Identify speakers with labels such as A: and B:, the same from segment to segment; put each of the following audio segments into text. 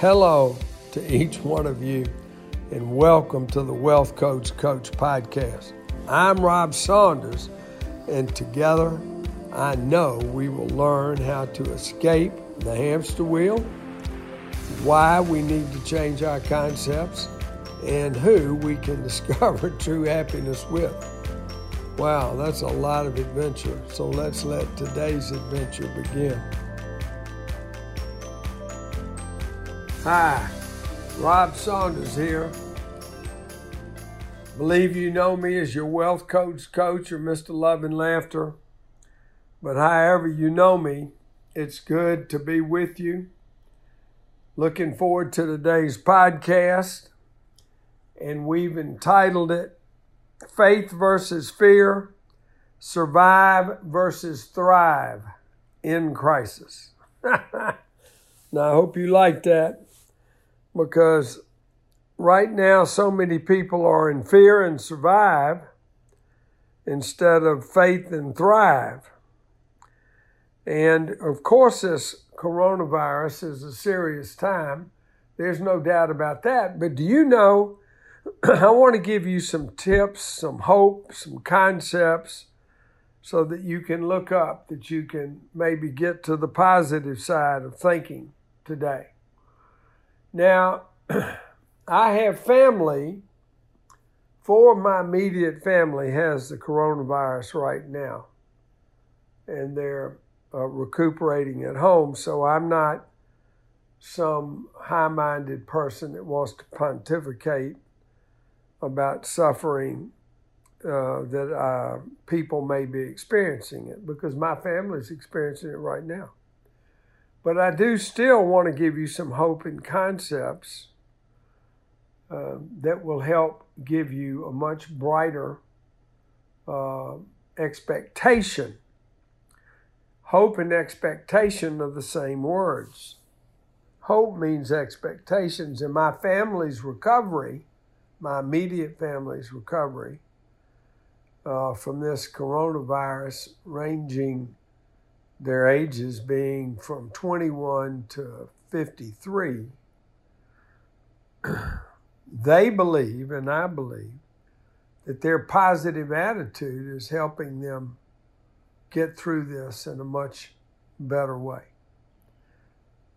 A: Hello to each one of you, and welcome to the Wealth Coach Coach podcast. I'm Rob Saunders, and together I know we will learn how to escape the hamster wheel, why we need to change our concepts, and who we can discover true happiness with. Wow, that's a lot of adventure. So let's let today's adventure begin. Hi, Rob Saunders here. Believe you know me as your wealth coach, coach, or Mr. Love and Laughter. But however you know me, it's good to be with you. Looking forward to today's podcast. And we've entitled it Faith versus Fear, Survive versus Thrive in Crisis. now, I hope you like that because right now so many people are in fear and survive instead of faith and thrive. And of course, this coronavirus is a serious time. There's no doubt about that. But do you know? I want to give you some tips, some hope, some concepts so that you can look up, that you can maybe get to the positive side of thinking today. Now, I have family, four of my immediate family has the coronavirus right now, and they're uh, recuperating at home. So I'm not some high minded person that wants to pontificate about suffering uh, that uh, people may be experiencing it because my family is experiencing it right now. But I do still want to give you some hope and concepts uh, that will help give you a much brighter uh, expectation. Hope and expectation are the same words. Hope means expectations, and my family's recovery, my immediate family's recovery uh, from this coronavirus, ranging their ages being from 21 to 53, they believe, and I believe, that their positive attitude is helping them get through this in a much better way.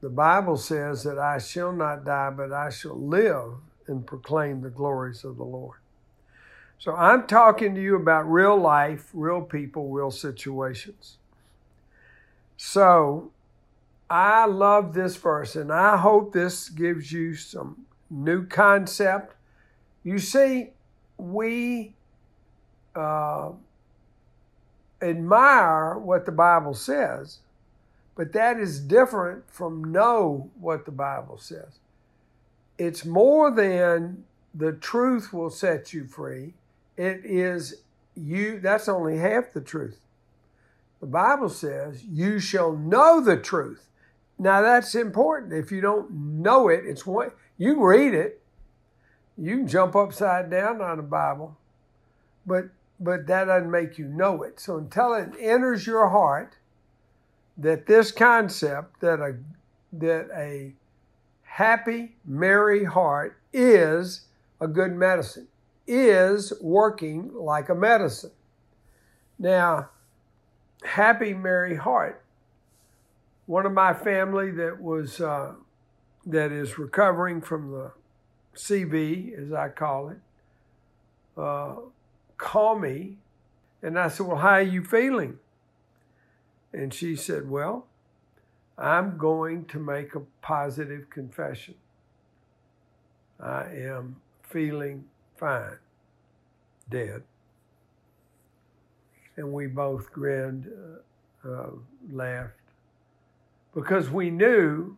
A: The Bible says that I shall not die, but I shall live and proclaim the glories of the Lord. So I'm talking to you about real life, real people, real situations. So I love this verse, and I hope this gives you some new concept. You see, we uh, admire what the Bible says, but that is different from know what the Bible says. It's more than the truth will set you free. It is you, that's only half the truth. The Bible says, You shall know the truth. Now that's important. If you don't know it, it's one you can read it. You can jump upside down on the Bible, but but that doesn't make you know it. So until it enters your heart that this concept that a that a happy, merry heart is a good medicine, is working like a medicine. Now, happy, merry heart. One of my family that was uh, that is recovering from the CV, as I call it, uh, call me, and I said, "Well, how are you feeling?" And she said, "Well, I'm going to make a positive confession. I am feeling fine, dead." And we both grinned, uh, uh, laughed, because we knew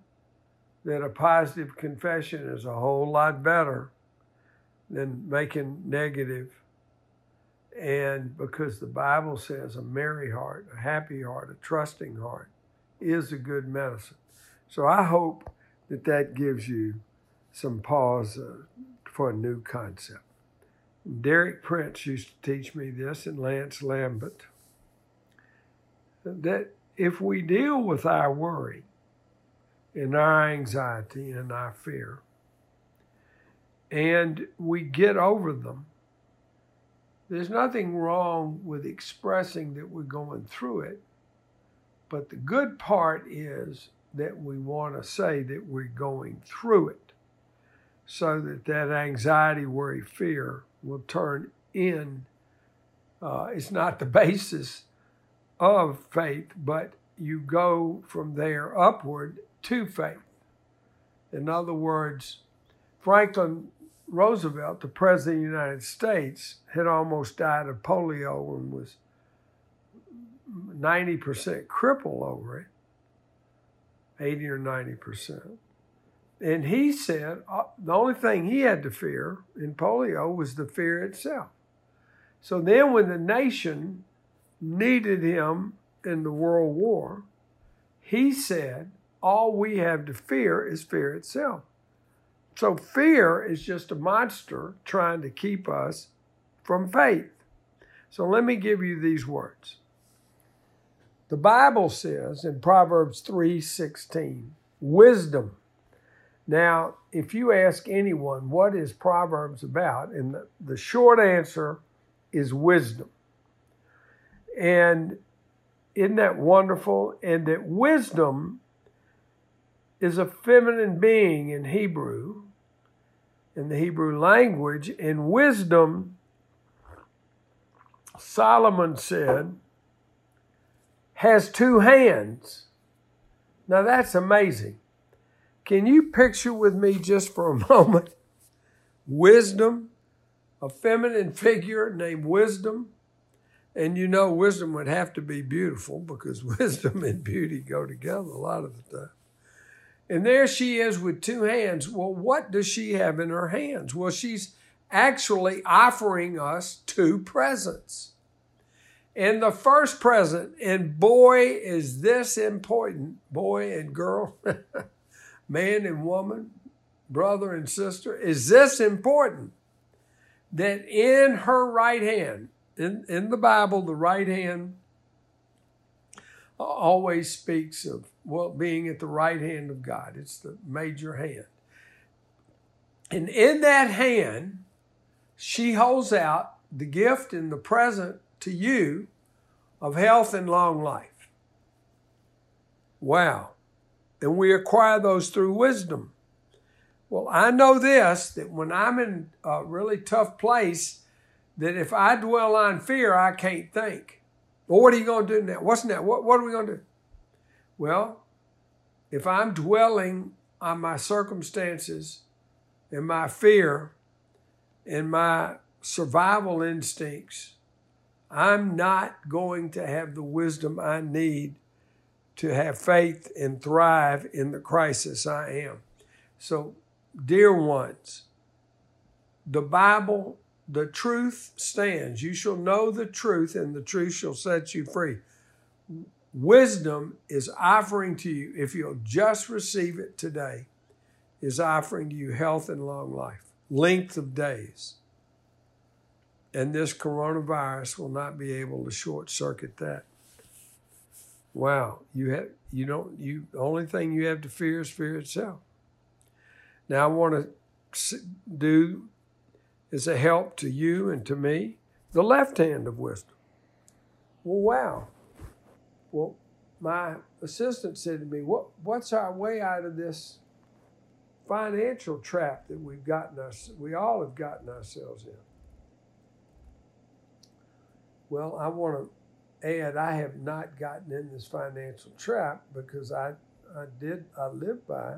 A: that a positive confession is a whole lot better than making negative. And because the Bible says a merry heart, a happy heart, a trusting heart is a good medicine. So I hope that that gives you some pause uh, for a new concept. Derek Prince used to teach me this, and Lance Lambert, that if we deal with our worry and our anxiety and our fear. And we get over them. There's nothing wrong with expressing that we're going through it. But the good part is that we want to say that we're going through it so that that anxiety, worry, fear will turn in. Uh, it's not the basis of faith, but you go from there upward to faith. In other words, Franklin Roosevelt, the President of the United States, had almost died of polio and was 90% crippled over it, 80 or 90%. And he said uh, the only thing he had to fear in polio was the fear itself. So then, when the nation needed him in the World War, he said, All we have to fear is fear itself. So, fear is just a monster trying to keep us from faith. So, let me give you these words. The Bible says in Proverbs 3:16, wisdom now, if you ask anyone what is Proverbs about, and the, the short answer is wisdom. And isn't that wonderful? And that wisdom is a feminine being in Hebrew, in the Hebrew language, and wisdom, Solomon said, has two hands. Now that's amazing. Can you picture with me just for a moment wisdom, a feminine figure named wisdom? And you know, wisdom would have to be beautiful because wisdom and beauty go together a lot of the time. And there she is with two hands. Well, what does she have in her hands? Well, she's actually offering us two presents. And the first present, and boy, is this important, boy and girl. man and woman, brother and sister, is this important that in her right hand, in, in the Bible, the right hand always speaks of well being at the right hand of God. It's the major hand. And in that hand, she holds out the gift and the present to you of health and long life. Wow and we acquire those through wisdom. Well, I know this that when I'm in a really tough place, that if I dwell on fear, I can't think. Well, what are you going to do now? What's that? What, what are we going to do? Well, if I'm dwelling on my circumstances and my fear and my survival instincts, I'm not going to have the wisdom I need to have faith and thrive in the crisis I am. So, dear ones, the Bible, the truth stands. You shall know the truth, and the truth shall set you free. Wisdom is offering to you, if you'll just receive it today, is offering to you health and long life, length of days. And this coronavirus will not be able to short circuit that. Wow, you have you don't you the only thing you have to fear is fear itself. Now I want to do as a help to you and to me the left hand of wisdom. Well, wow. Well, my assistant said to me, "What what's our way out of this financial trap that we've gotten us we all have gotten ourselves in?" Well, I want to and I have not gotten in this financial trap because I, I did, I live by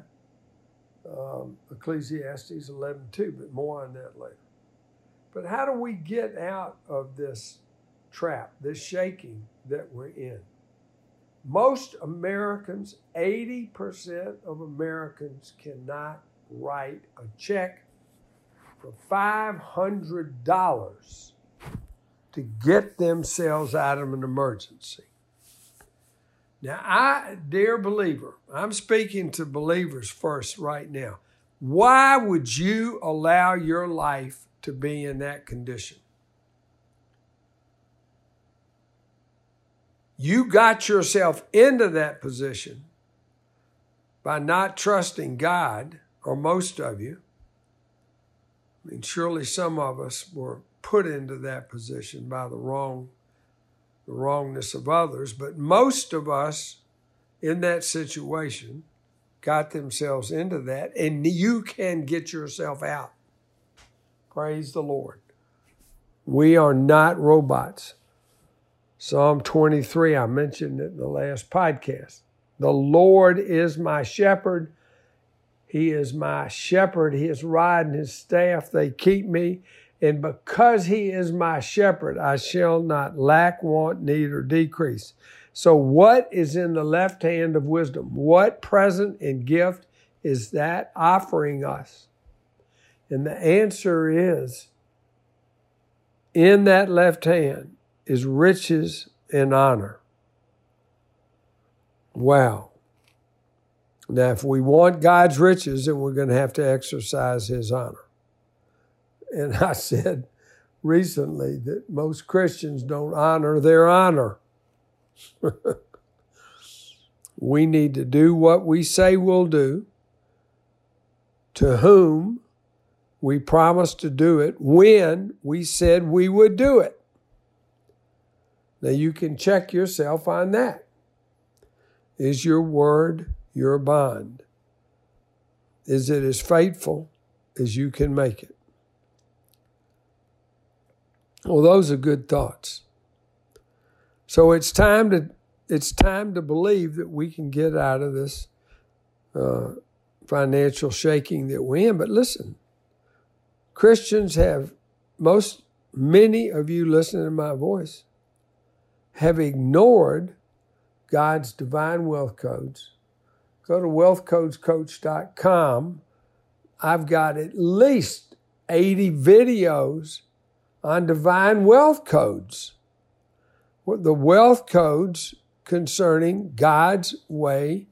A: um, Ecclesiastes 11.2, but more on that later. But how do we get out of this trap, this shaking that we're in? Most Americans, 80% of Americans cannot write a check for $500 to get themselves out of an emergency. Now, I, dear believer, I'm speaking to believers first right now. Why would you allow your life to be in that condition? You got yourself into that position by not trusting God, or most of you, I mean, surely some of us were put into that position by the wrong, the wrongness of others, but most of us in that situation got themselves into that, and you can get yourself out. Praise the Lord. We are not robots. Psalm 23, I mentioned it in the last podcast. The Lord is my shepherd. He is my shepherd. His rod and his staff, they keep me. And because he is my shepherd, I shall not lack, want, need, or decrease. So, what is in the left hand of wisdom? What present and gift is that offering us? And the answer is in that left hand is riches and honor. Wow. Now, if we want God's riches, then we're going to have to exercise His honor. And I said recently that most Christians don't honor their honor. we need to do what we say we'll do, to whom we promised to do it when we said we would do it. Now you can check yourself on that. Is your word your bond? Is it as faithful as you can make it? Well, those are good thoughts. So it's time to it's time to believe that we can get out of this uh, financial shaking that we're in. But listen, Christians have, most, many of you listening to my voice, have ignored God's divine wealth codes. Go to wealthcodescoach.com. I've got at least 80 videos on divine wealth codes. The wealth codes concerning God's way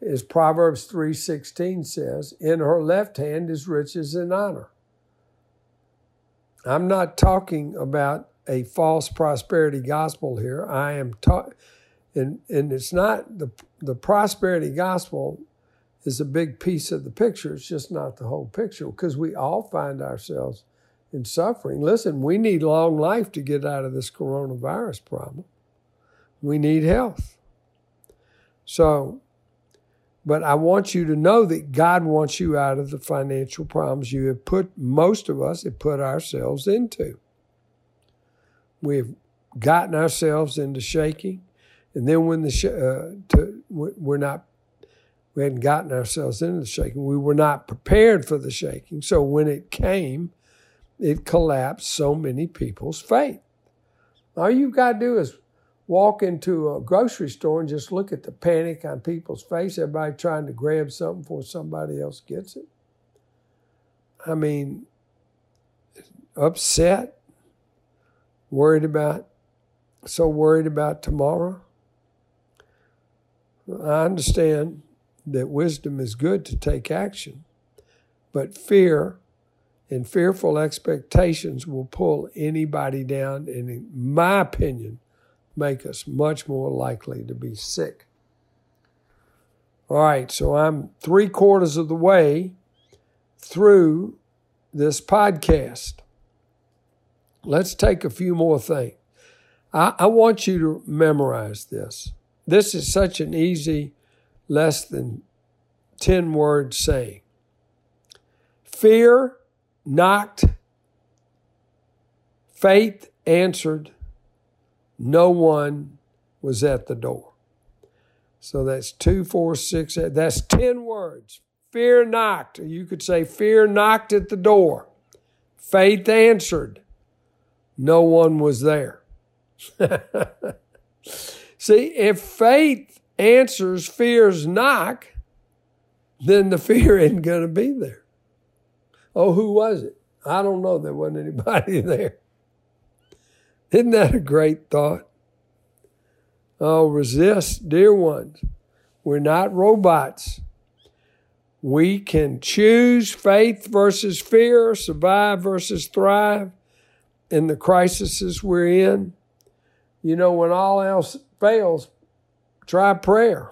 A: as Proverbs 3:16 says, in her left hand is riches and honor. I'm not talking about a false prosperity gospel here. I am talking, and, and it's not the, the prosperity gospel is a big piece of the picture. It's just not the whole picture because we all find ourselves in suffering. Listen, we need long life to get out of this coronavirus problem. We need health. So but I want you to know that God wants you out of the financial problems you have put, most of us have put ourselves into. We've gotten ourselves into shaking. And then when the, sh- uh, to, we're not, we hadn't gotten ourselves into the shaking. We were not prepared for the shaking. So when it came, it collapsed so many people's faith. All you've got to do is walk into a grocery store and just look at the panic on people's face, everybody trying to grab something before somebody else gets it. I mean, upset, worried about, so worried about tomorrow. I understand that wisdom is good to take action, but fear and fearful expectations will pull anybody down. And in my opinion, make us much more likely to be sick. All right, so I'm three quarters of the way through this podcast. Let's take a few more things. I, I, want you to memorize this. This is such an easy, less than 10 word saying. Fear knocked, faith answered, no one was at the door. So that's two, four, six, eight. That's 10 words. Fear knocked. You could say, Fear knocked at the door. Faith answered. No one was there. See, if faith answers fear's knock, then the fear isn't going to be there. Oh, who was it? I don't know. There wasn't anybody there. Isn't that a great thought? Oh, resist, dear ones. We're not robots. We can choose faith versus fear, survive versus thrive in the crises we're in. You know, when all else fails, try prayer.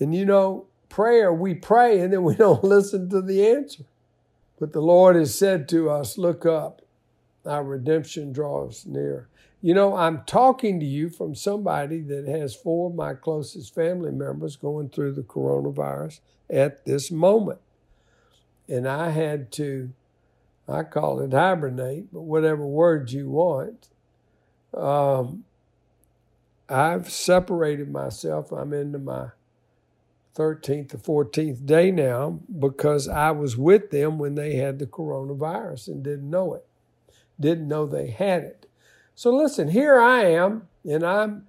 A: And you know, prayer, we pray and then we don't listen to the answer. But the Lord has said to us, Look up, our redemption draws near. You know, I'm talking to you from somebody that has four of my closest family members going through the coronavirus at this moment. And I had to, I call it hibernate, but whatever word you want. Um, I've separated myself. I'm into my 13th or 14th day now because I was with them when they had the coronavirus and didn't know it, didn't know they had it. So listen, here I am, and I'm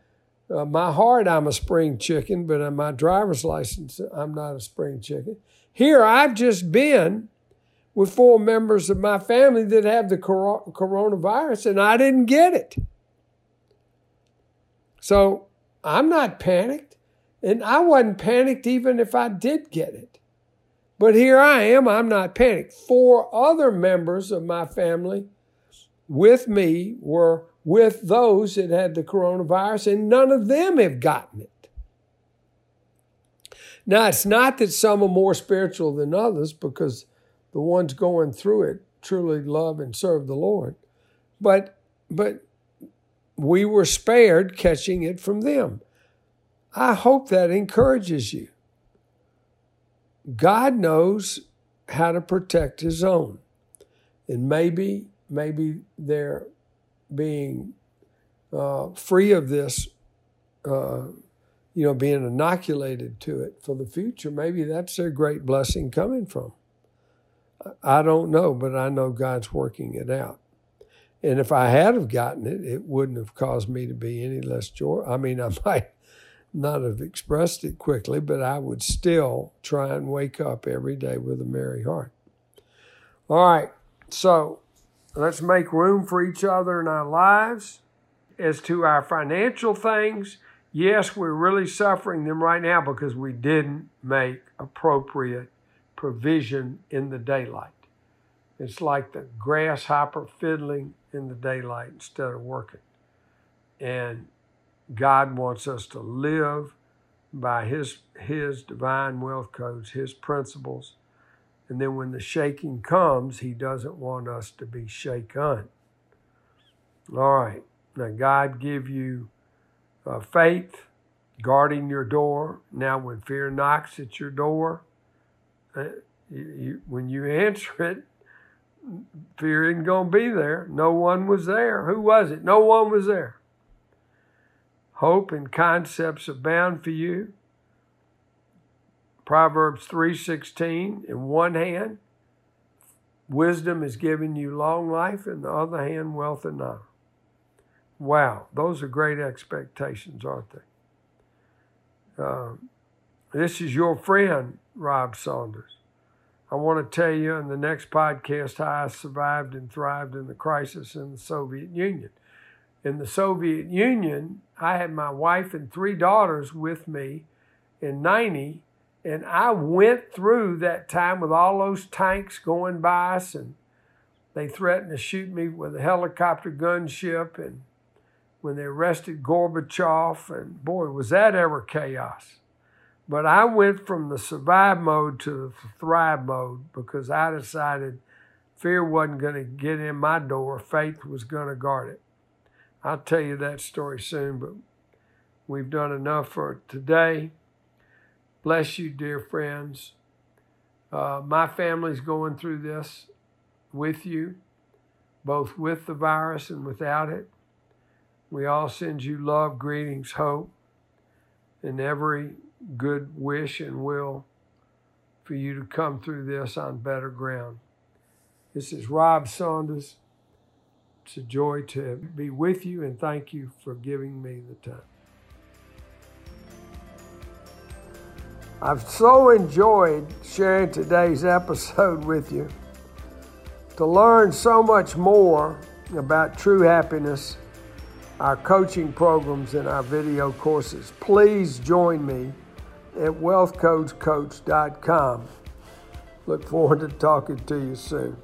A: uh, my heart, I'm a spring chicken, but on my driver's license, I'm not a spring chicken. Here I've just been with four members of my family that have the coronavirus, and I didn't get it. So I'm not panicked. And I wasn't panicked even if I did get it. But here I am, I'm not panicked. Four other members of my family with me were with those that had the coronavirus, and none of them have gotten it. Now, it's not that some are more spiritual than others because the ones going through it truly love and serve the Lord. But, but we were spared catching it from them. I hope that encourages you. God knows how to protect his own. And maybe, maybe they're being uh, free of this, uh, you know, being inoculated to it for the future. Maybe that's their great blessing coming from. I don't know, but I know God's working it out. And if I had have gotten it, it wouldn't have caused me to be any less joy. I mean, I might not have expressed it quickly, but I would still try and wake up every day with a merry heart. All right, so let's make room for each other in our lives. As to our financial things, yes, we're really suffering them right now because we didn't make appropriate provision in the daylight. It's like the grasshopper fiddling in the daylight instead of working. And God wants us to live by his his divine wealth codes, his principles. And then when the shaking comes, he doesn't want us to be shaken. All right. Now God give you uh, faith, guarding your door. Now when fear knocks at your door, uh, you, you, when you answer it, fear isn't going to be there. No one was there. Who was it? No one was there. Hope and concepts abound for you. Proverbs 3:16 in one hand wisdom is giving you long life in the other hand wealth and honor. Wow, those are great expectations, aren't they? Uh, this is your friend, Rob Saunders. I want to tell you in the next podcast how I survived and thrived in the crisis in the Soviet Union. In the Soviet Union, I had my wife and three daughters with me in 90, and I went through that time with all those tanks going by us, and they threatened to shoot me with a helicopter gunship, and when they arrested Gorbachev, and boy, was that ever chaos. But I went from the survive mode to the thrive mode because I decided fear wasn't going to get in my door, faith was going to guard it. I'll tell you that story soon, but we've done enough for today. Bless you, dear friends. Uh, my family's going through this with you, both with the virus and without it. We all send you love, greetings, hope, and every good wish and will for you to come through this on better ground. This is Rob Saunders. It's a joy to be with you and thank you for giving me the time. I've so enjoyed sharing today's episode with you. To learn so much more about true happiness, our coaching programs, and our video courses, please join me at wealthcoachcoach.com. Look forward to talking to you soon.